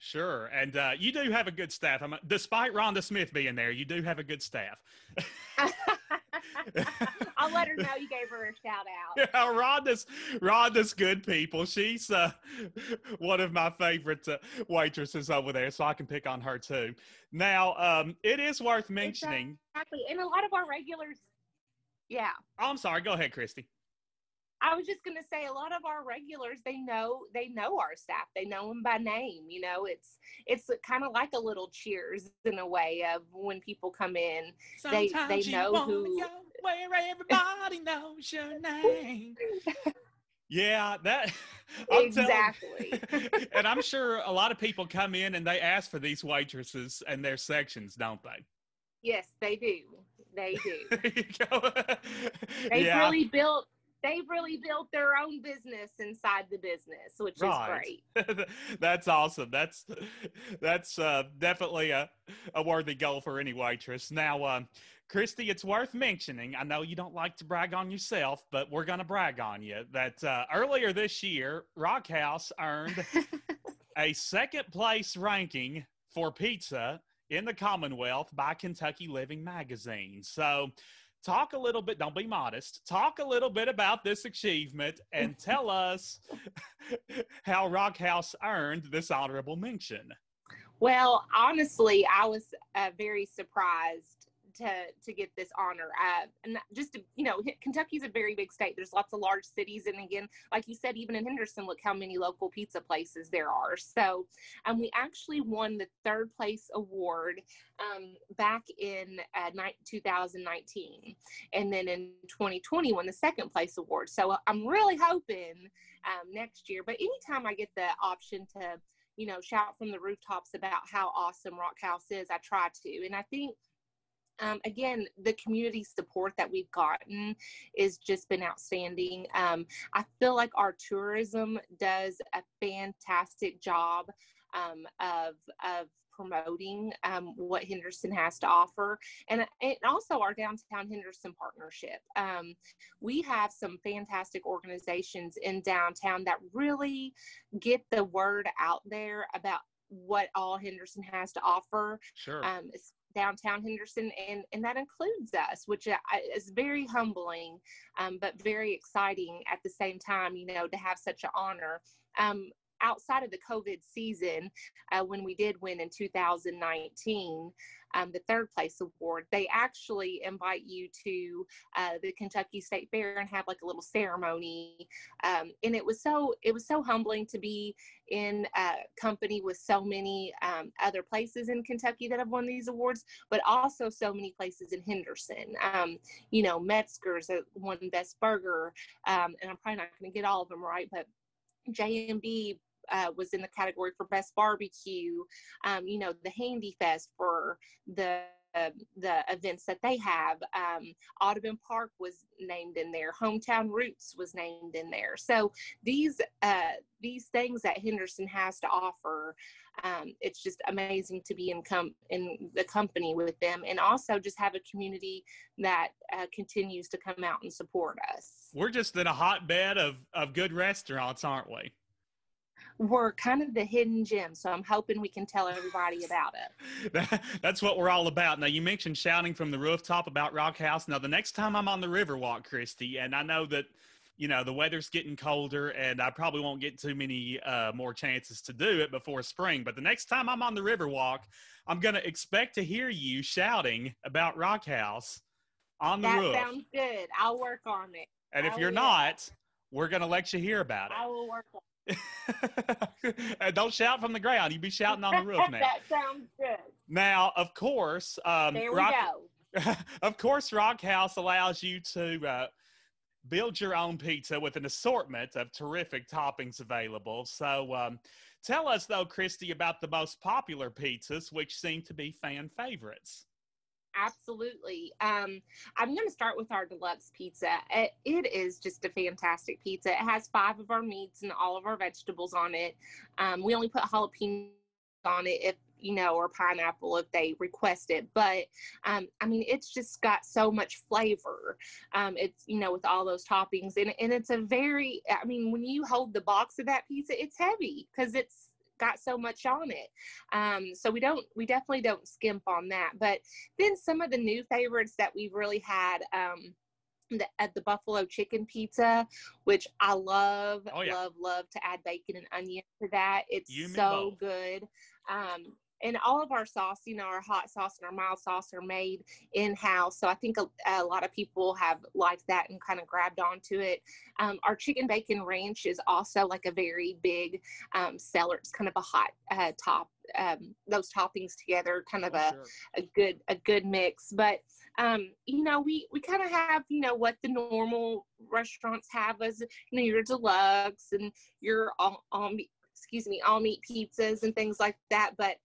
S1: Sure, and uh, you do have a good staff. I'm, despite Rhonda Smith being there, you do have a good staff.
S3: I'll let her know you gave her a shout out.
S1: Yeah, Rhonda's Rhonda's good people. She's uh, one of my favorite uh, waitresses over there, so I can pick on her too. Now, um, it is worth mentioning.
S3: Exactly, and a lot of our regulars. Yeah.
S1: Oh, I'm sorry. Go ahead, Christy.
S3: I was just gonna say a lot of our regulars they know they know our staff they know them by name you know? It's it's kind of like a little cheers in a way of when people come in Sometimes they they know who
S1: where everybody knows your name. Yeah that I'm
S3: exactly.
S1: and I'm sure a lot of people come in and they ask for these waitresses and their sections don't they?
S3: Yes they do. They do. They yeah. really built they've really built their own business inside the business, which right. is great.
S1: that's awesome. That's that's uh, definitely a, a worthy goal for any waitress. Now, uh, Christy, it's worth mentioning. I know you don't like to brag on yourself, but we're going to brag on you that uh, earlier this year, Rock House earned a second place ranking for pizza in the Commonwealth by Kentucky Living Magazine. So talk a little bit, don't be modest, talk a little bit about this achievement and tell us how Rock House earned this honorable mention.
S3: Well, honestly, I was uh, very surprised to to get this honor. Uh, and just to, you know, Kentucky's a very big state. There's lots of large cities, and again, like you said, even in Henderson, look how many local pizza places there are. So, um, we actually won the third place award um, back in uh, 2019, and then in 2020 won the second place award. So I'm really hoping um, next year. But anytime I get the option to you know, shout from the rooftops about how awesome Rock House is. I try to. And I think um, again, the community support that we've gotten is just been outstanding. Um, I feel like our tourism does a fantastic job um, of of promoting um, what Henderson has to offer, and, and also our downtown Henderson partnership. Um, we have some fantastic organizations in downtown that really get the word out there about what all Henderson has to offer.
S1: Sure.
S3: Um, downtown Henderson, and and that includes us, which is very humbling, um, but very exciting at the same time. You know, to have such an honor. Um, outside of the COVID season, uh, when we did win in 2019, um, the third place award, they actually invite you to uh, the Kentucky State Fair and have like a little ceremony. Um, and it was so it was so humbling to be in a company with so many um, other places in Kentucky that have won these awards, but also so many places in Henderson. Um, you know, Metzger's won Best Burger, um, and I'm probably not going to get all of them right, but JMB uh, was in the category for best barbecue. Um, you know, the Handy Fest for the the events that they have. Um, Audubon Park was named in there. Hometown Roots was named in there. So these uh, these things that Henderson has to offer, um, it's just amazing to be in com- in the company with them, and also just have a community that uh, continues to come out and support us.
S1: We're just in a hotbed of of good restaurants, aren't we?
S3: We're kind of the hidden gem. So I'm hoping we can tell everybody about
S1: it. That's what we're all about. Now, you mentioned shouting from the rooftop about Rock House. Now, the next time I'm on the Riverwalk, Christy, and I know that, you know, the weather's getting colder and I probably won't get too many uh, more chances to do it before spring. But the next time I'm on the Riverwalk, I'm going to expect to hear you shouting about Rock House on the
S3: that
S1: roof.
S3: That sounds good. I'll work on it.
S1: And if you're not, we're going to let you hear about it.
S3: I will work on
S1: Don't shout from the ground. You'd be shouting on the roof now.
S3: that sounds good.
S1: Now, of course, um,
S3: there we Rock,
S1: go. of course, Rock House allows you to uh, build your own pizza with an assortment of terrific toppings available. So, um, tell us though, Christy, about the most popular pizzas, which seem to be fan favorites.
S3: Absolutely. Um, I'm going to start with our deluxe pizza. It, it is just a fantastic pizza. It has five of our meats and all of our vegetables on it. Um, we only put jalapeno on it if you know, or pineapple if they request it. But um, I mean, it's just got so much flavor. Um, it's you know, with all those toppings, and and it's a very. I mean, when you hold the box of that pizza, it's heavy because it's got so much on it. Um, so we don't, we definitely don't skimp on that. But then some of the new favorites that we've really had. Um, the, at the buffalo chicken pizza, which I love, oh, yeah. love, love to add bacon and onion to that. It's so good. Um, and all of our sauce, you know, our hot sauce and our mild sauce are made in house. So I think a, a, lot of people have liked that and kind of grabbed onto it. Um, our chicken bacon ranch is also like a very big um, seller. It's kind of a hot uh, top. Um, those toppings together, kind of oh, a, sure. a good a good mix. But um, you know, we we kind of have you know what the normal restaurants have as you know your deluxe and your all, all excuse me all meat pizzas and things like that. But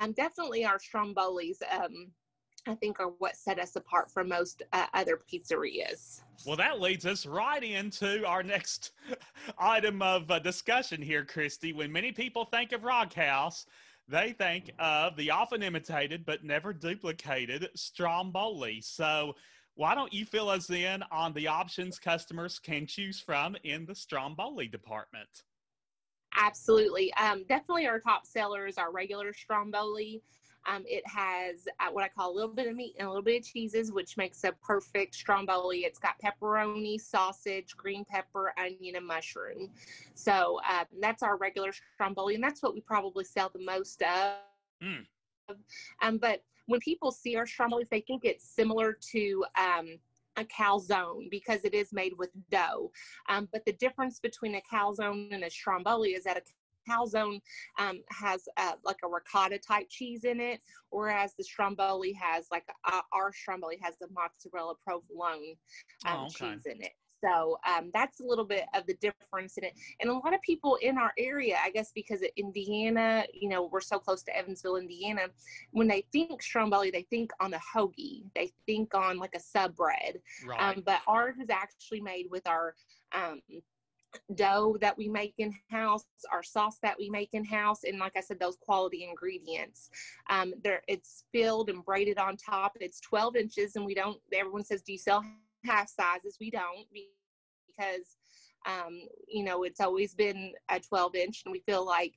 S3: um, definitely our strombolis. Um, I think are what set us apart from most uh, other pizzerias.
S1: Well, that leads us right into our next item of uh, discussion here, Christy. When many people think of Rock House, they think of the often imitated but never duplicated Stromboli. So, why don't you fill us in on the options customers can choose from in the Stromboli department?
S3: Absolutely. Um, definitely our top seller is our regular stromboli. Um, it has uh, what I call a little bit of meat and a little bit of cheeses, which makes a perfect stromboli. It's got pepperoni, sausage, green pepper, onion, and mushroom. So uh, that's our regular stromboli, and that's what we probably sell the most of. Mm. Um, but when people see our stromboli, they think it's similar to um, a calzone because it is made with dough. Um, but the difference between a calzone and a stromboli is that a calzone um, has uh, like a ricotta type cheese in it, whereas the stromboli has like uh, our stromboli has the mozzarella provolone um, oh, okay. cheese in it. So um, that's a little bit of the difference in it. And a lot of people in our area, I guess, because Indiana, you know, we're so close to Evansville, Indiana, when they think stromboli, they think on a hoagie. They think on like a sub bread. Right. Um, but ours is actually made with our um, dough that we make in house, our sauce that we make in house, and like I said, those quality ingredients. Um, there, it's filled and braided on top. It's 12 inches, and we don't. Everyone says, "Do you sell half sizes?" We don't because um, you know it's always been a 12 inch, and we feel like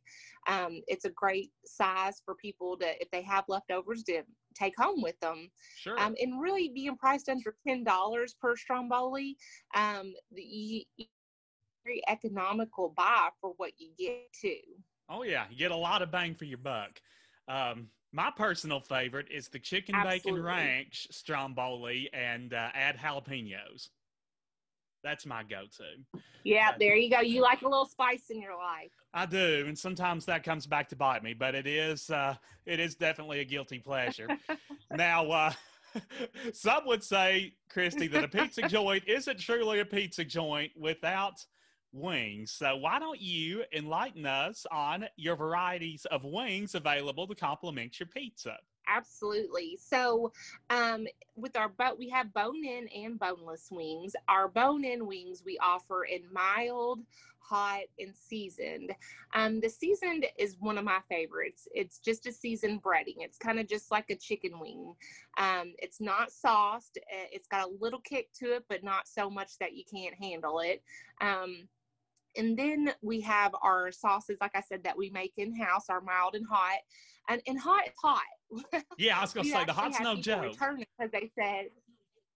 S3: um, it's a great size for people to, if they have leftovers, to take home with them.
S1: Sure.
S3: Um, and really being priced under ten dollars per stromboli, um, the very economical buy for what you get too.
S1: Oh yeah, you get a lot of bang for your buck. Um, my personal favorite is the chicken
S3: Absolutely.
S1: bacon ranch stromboli and uh, add jalapenos. That's my go-to.
S3: Yeah,
S1: But-
S3: there you go. You like a little spice in your life.
S1: I do, and sometimes that comes back to bite me, but it is uh, it is definitely a guilty pleasure. now, uh, some would say, Christy, that a pizza joint isn't truly a pizza joint without wings. So why don't you enlighten us on your varieties of wings available to complement your pizza?
S3: Absolutely. So, um, with our but we have bone-in and boneless wings. Our bone-in wings we offer in mild, hot, and seasoned. Um, the seasoned is one of my favorites. It's just a seasoned breading. It's kind of just like a chicken wing. Um, it's not sauced. Uh, It's got a little kick to it, but not so much that you can't handle it. Um, and then we have our sauces, like I said, that we make in house, our mild and hot. And, and hot hot.
S1: Yeah, I was going to say the hot's no joke.
S3: because they said,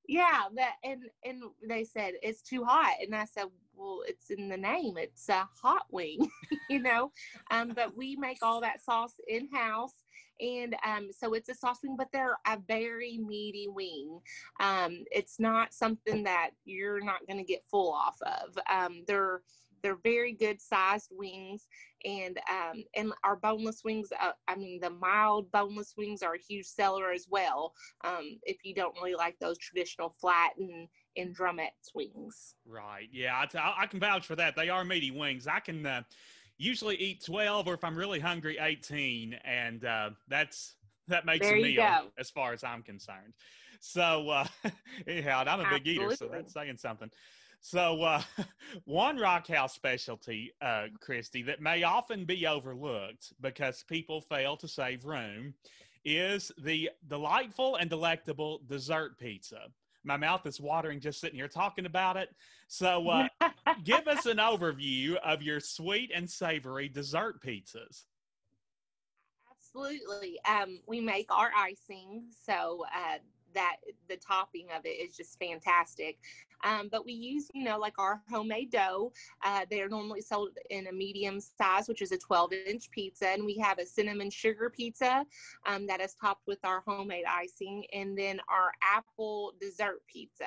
S3: yeah, that and and they said it's too hot, and I said, well, it's in the name. It's a hot wing, you know. Um, but we make all that sauce in house, and um, so it's a sauce wing, but they're a very meaty wing. Um, it's not something that you're not going to get full off of. Um, they're they're very good sized wings and um and our boneless wings uh, i mean the mild boneless wings are a huge seller as well um if you don't really like those traditional flat and and drumettes wings
S1: Right. Yeah, I, can vouch for that. They are meaty wings. I can uh, usually eat 12 or if I'm really hungry 18 and uh, that's that makes
S3: There
S1: a meal as far as I'm concerned. So uh anyhow, I'm a big eater so that's saying something. So uh one rock house specialty uh Christy that may often be overlooked because people fail to save room is the delightful and delectable dessert pizza. My mouth is watering just sitting here talking about it. So uh give us an overview of your sweet and savory dessert pizzas.
S3: Absolutely. Um, we make our icing, so uh, that the topping of it is just fantastic. Um, but we use, you know, like our homemade dough. Uh, they're normally sold in a medium size, which is a 12 inch pizza. And we have a cinnamon sugar pizza um, that is topped with our homemade icing. And then our apple dessert pizza,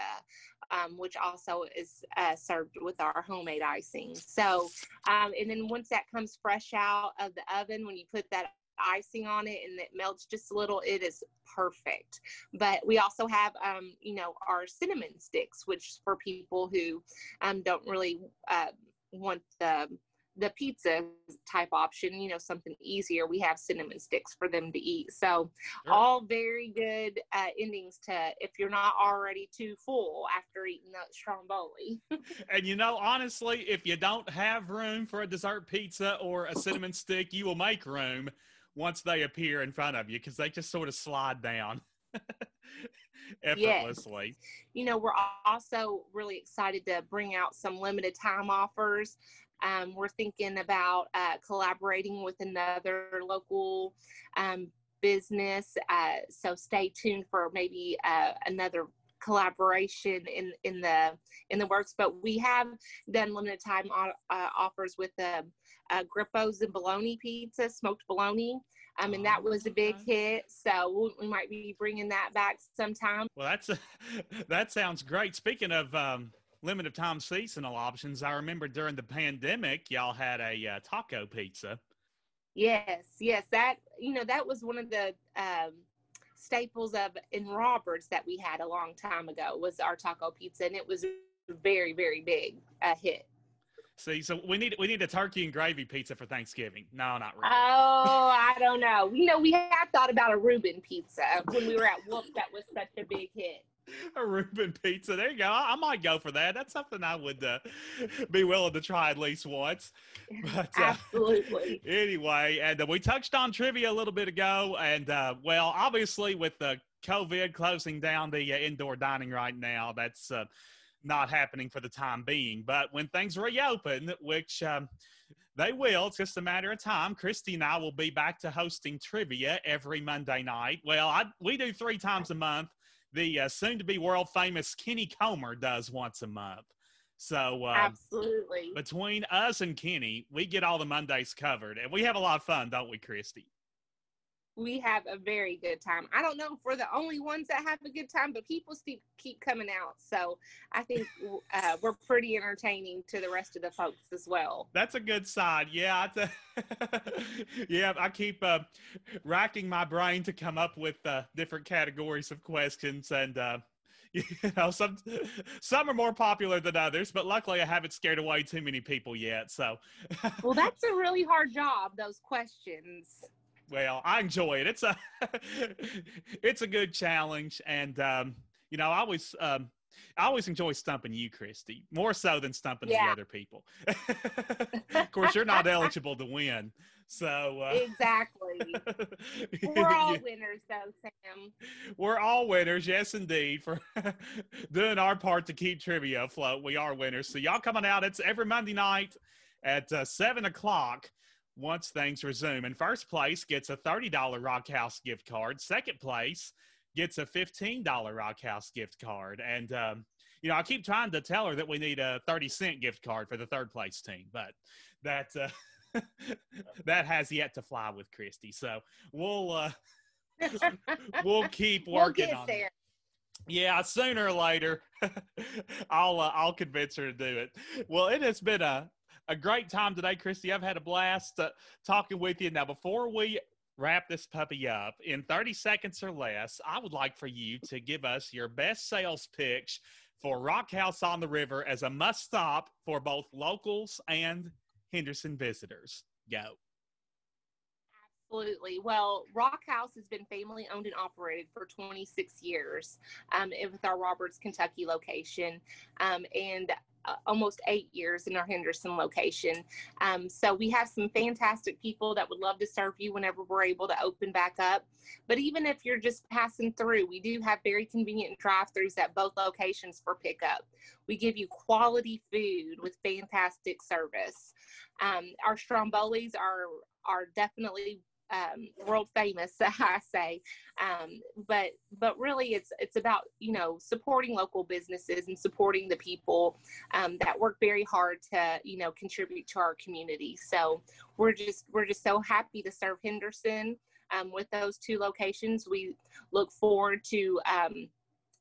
S3: um, which also is uh, served with our homemade icing. So, um, and then once that comes fresh out of the oven, when you put that icing on it and it melts just a little it is perfect. But we also have um you know our cinnamon sticks which for people who um don't really uh, want the the pizza type option you know something easier we have cinnamon sticks for them to eat. So
S1: Sure.
S3: all very good uh, endings to if you're not already too full after eating that stromboli.
S1: And you know, honestly, if you don't have room for a dessert pizza or a cinnamon stick, you will make room once they appear in front of you because they just sort of slide down effortlessly.
S3: you know, we're also really excited to bring out some limited time offers. Um, we're thinking about uh, collaborating with another local um, business. Uh, so stay tuned for maybe uh, another collaboration in in the in the works but we have done limited time o- uh, offers with the uh, Grippo's and bologna pizza smoked bologna um, and that was a big hit so we, we might be bringing that back sometime
S1: Well, that's that sounds great. Speaking of um, limited time seasonal options, I remember during the pandemic, y'all had a uh, taco pizza.
S3: Yes, yes, that you know that was one of the um, staples of in Robards that we had a long time ago was our taco pizza, and it was very very big a hit.
S1: See, so we need we need a turkey and gravy pizza for Thanksgiving. No, not really.
S3: Oh, I don't know. You know, we had thought about a Reuben pizza when we were at Wolf. That was such a big hit.
S1: a Reuben pizza. There you go. I, I, might go for that. That's something I would uh, be willing to try at least once.
S3: But uh, absolutely.
S1: Anyway, and uh, we touched on trivia a little bit ago, and uh, well, obviously with the COVID closing down the uh, indoor dining right now, that's uh, not happening for the time being. But when things reopen, which um, they will. It's just a matter of time. Christy and I will be back to hosting trivia every Monday night. Well, I, we do three times a month the uh, soon to be world famous Kenny Comer does once a month. So
S3: um, absolutely
S1: between us and Kenny, we get all the Mondays covered, and we have a lot of fun, don't we, Christy?
S3: We have a very good time. I don't know if we're the only ones that have a good time, but people still keep coming out. So I think uh, we're pretty entertaining to the rest of the folks as well.
S1: That's a good sign. Yeah. yeah. I keep uh, racking my brain to come up with uh, different categories of questions and, uh, you know, some some are more popular than others, but luckily I haven't scared away too many people yet. So,
S3: well, that's a really hard job. Those questions
S1: well, I enjoy it. It's a it's a good challenge, and um, you know, I always um, I always enjoy stumping you, Christy, more so than stumping yeah. the other people. of course, you're not eligible to win, so
S3: uh, exactly. We're all winners, though, Sam.
S1: We're all winners, yes, indeed. For doing our part to keep trivia afloat, we are winners. So y'all coming out? It's every Monday night at uh, seven o'clock once things resume. And first place gets a $30 Rock House gift card. Second place gets a $15 Rock House gift card. And, um, you know, I keep trying to tell her that we need a 30 cent gift card for the third place team, but that, uh, that has yet to fly with Christy. So we'll, uh, we'll keep working
S3: we'll on there. It.
S1: Yeah, sooner or later, I'll uh, I'll convince her to do it. Well, it has been a a great time today, Christy. I've had a blast uh, talking with you. Now, before we wrap this puppy up in 30 seconds or less, I would like for you to give us your best sales pitch for Rock House on the River as a must stop for both locals and Henderson visitors. Go.
S3: Absolutely. Well, Rock House has been family owned and operated for 26 years um, with our Robards, Kentucky location. Um, and almost eight years in our Henderson location. Um, so we have some fantastic people that would love to serve you whenever we're able to open back up. But even if you're just passing through, we do have very convenient drive-throughs at both locations for pickup. We give you quality food with fantastic service. Um, our strombolis are are definitely um, world famous, I say. Um, but but really, it's it's about you know supporting local businesses and supporting the people um, that work very hard to you know contribute to our community. So we're just we're just so happy to serve Henderson um, with those two locations. We look forward to um,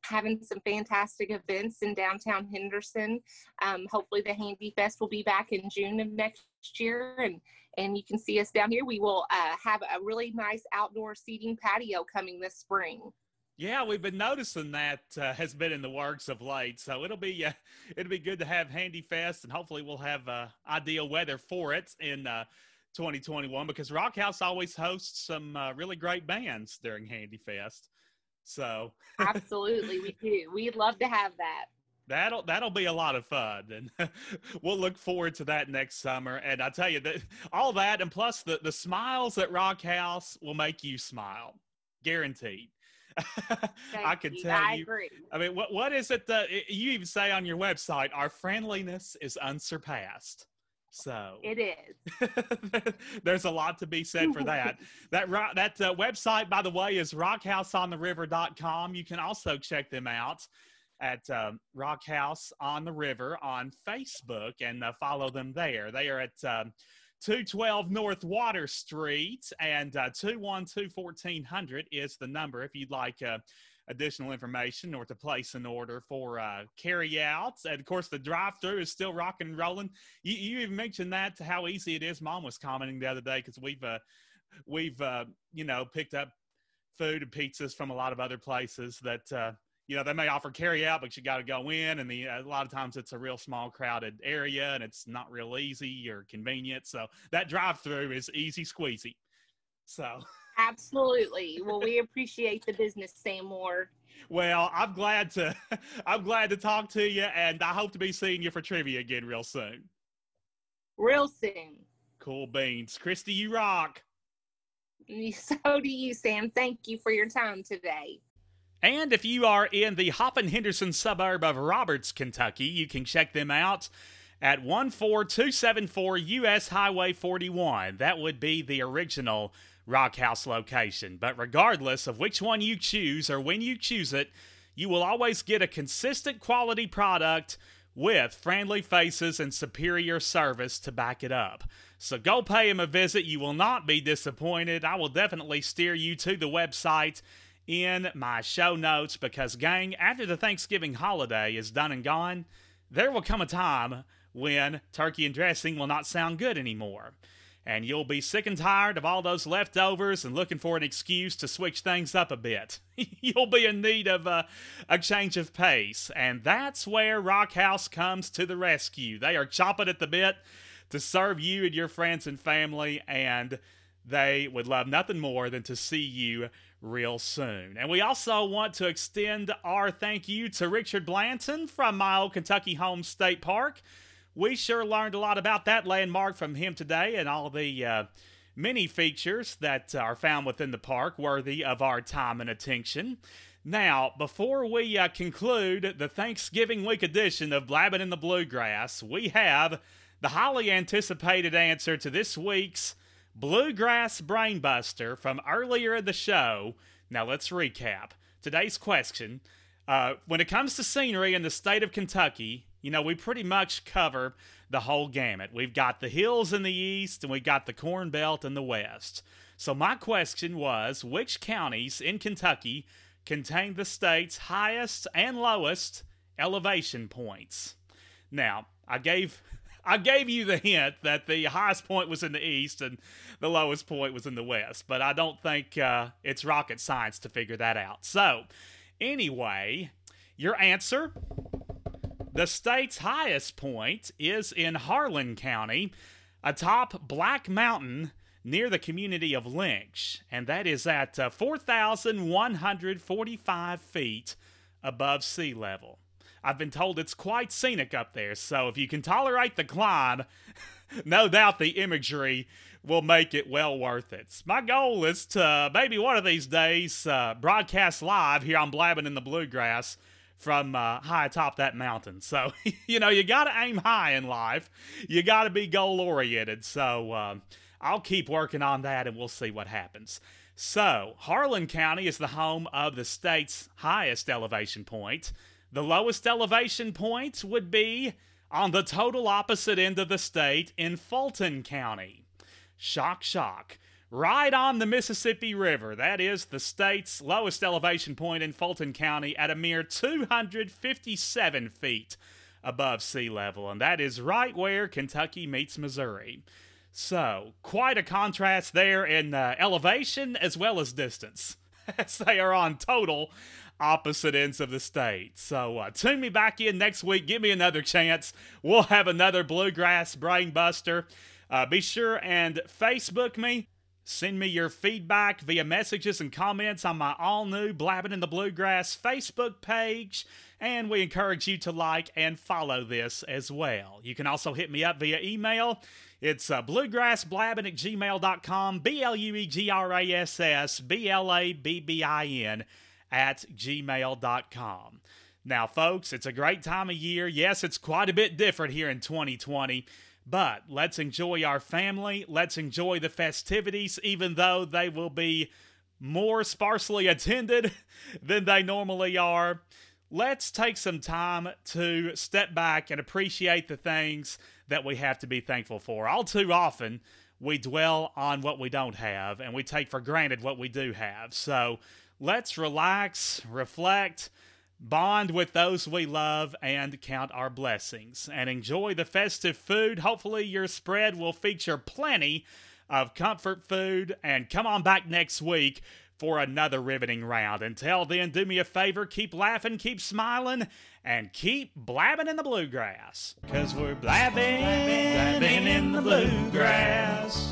S3: having some fantastic events in downtown Henderson. Um, hopefully, the Handy Fest will be back in June of next year, and and you can see us down here. We will uh, have a really nice outdoor seating patio coming this spring.
S1: Yeah, we've been noticing that uh, has been in the works of late. So it'll be uh, it'll be good to have Handy Fest, and hopefully we'll have uh, ideal weather for it in uh, 2021 because Rock House always hosts some uh, really great bands during Handy Fest. So
S3: absolutely, we do. We'd love to have that.
S1: That'll that'll be a lot of fun, and we'll look forward to that next summer. And I tell you that all that, and plus the the smiles at Rock House will make you smile, guaranteed. I can tell
S3: I
S1: you.
S3: Agree.
S1: I mean, what what is it that you even say on your website? Our friendliness is unsurpassed. So
S3: it is.
S1: there's a lot to be said for that. that that uh, website, by the way, is rockhouseontheriver.com. You can also check them out at um, Rock House on the River on Facebook and uh, follow them there. They are at um, 212 North Water Street and uh, 212 1400 is the number if you'd like uh, additional information or to place an order for uh, carry outs. And of course, the drive through is still rocking and rolling. You, you, even mentioned that to how easy it is. Mom was commenting the other day because we've, uh, we've uh, you know, picked up food and pizzas from a lot of other places that, uh, you know, they may offer carry out, but you got to go in. And the, a lot of times it's a real small, crowded area and it's not real easy or convenient. So that drive through is easy squeezy. So
S3: Absolutely. Well, we appreciate the business, Sam Moore.
S1: Well, I'm glad to I'm glad to talk to you, and I hope to be seeing you for trivia again real soon.
S3: Real soon.
S1: Cool beans, Christy. You rock.
S3: So do you, Sam. Thank you for your time today.
S1: And if you are in the Hoppin Henderson suburb of Robards, Kentucky, you can check them out at 14274 US Highway 41. That would be the original Rock House location. But regardless of which one you choose or when you choose it, you will always get a consistent quality product with friendly faces and superior service to back it up. So go pay him a visit. You will not be disappointed. I will definitely steer you to the website in my show notes because, gang, after the Thanksgiving holiday is done and gone, there will come a time when turkey and dressing will not sound good anymore. And you'll be sick and tired of all those leftovers and looking for an excuse to switch things up a bit. you'll be in need of a, a change of pace. And that's where Rock House comes to the rescue. They are chopping at the bit to serve you and your friends and family, and they would love nothing more than to see you real soon. And we also want to extend our thank you to Richard Blanton from my old Kentucky home state park. We sure learned a lot about that landmark from him today and all the uh, many features that are found within the park worthy of our time and attention. Now, before we uh, conclude the Thanksgiving week edition of Blabbing in the Bluegrass, we have the highly anticipated answer to this week's Bluegrass Brainbuster from earlier in the show. Now let's recap. Today's question uh, when it comes to scenery in the state of Kentucky, you know, we pretty much cover the whole gamut. We've got the hills in the east and we've got the corn belt in the west. So, my question was which counties in Kentucky contain the state's highest and lowest elevation points? Now, I gave I gave you the hint that the highest point was in the east and the lowest point was in the west, but I don't think uh, it's rocket science to figure that out. So, anyway, your answer the state's highest point is in Harlan County, atop Black Mountain near the community of Lynch, and that is at uh, 4,145 feet above sea level. I've been told it's quite scenic up there, so if you can tolerate the climb, no doubt the imagery will make it well worth it. My goal is to maybe one of these days uh, broadcast live here on Blabbing in the Bluegrass from uh, high atop that mountain. So, you know, you got to aim high in life. You got to be goal oriented. So, uh, I'll keep working on that and we'll see what happens. So, Harlan County is the home of the state's highest elevation point. The lowest elevation point would be on the total opposite end of the state in Fulton County. Shock, shock. Right on the Mississippi River. That is the state's lowest elevation point in Fulton County at a mere 257 feet above sea level. And that is right where Kentucky meets Missouri. So, quite a contrast there in uh, elevation as well as distance, as they are on total opposite ends of the state. So uh, tune me back in next week. Give me another chance. We'll have another Bluegrass Brain Buster. Uh, be sure and Facebook me. Send me your feedback via messages and comments on my all new Blabbing in the Bluegrass Facebook page. And we encourage you to like and follow this as well. You can also hit me up via email. It's uh, at gmail.com, B L U E G R A S S B L A B B I N at gmail.com. Now, folks, it's a great time of year. Yes, it's quite a bit different here in 2020, but let's enjoy our family. Let's enjoy the festivities, even though they will be more sparsely attended than they normally are. Let's take some time to step back and appreciate the things that we have to be thankful for. All too often, we dwell on what we don't have and we take for granted what we do have. So, Let's relax, reflect, bond with those we love, and count our blessings. And enjoy the festive food. Hopefully, your spread will feature plenty of comfort food. And come on back next week for another riveting round. Until then, do me a favor keep laughing, keep smiling, and keep blabbing in the bluegrass. Cause we're blabbing, blabbing in the bluegrass.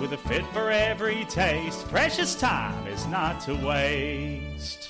S1: With a fit for every taste, precious time is not to waste.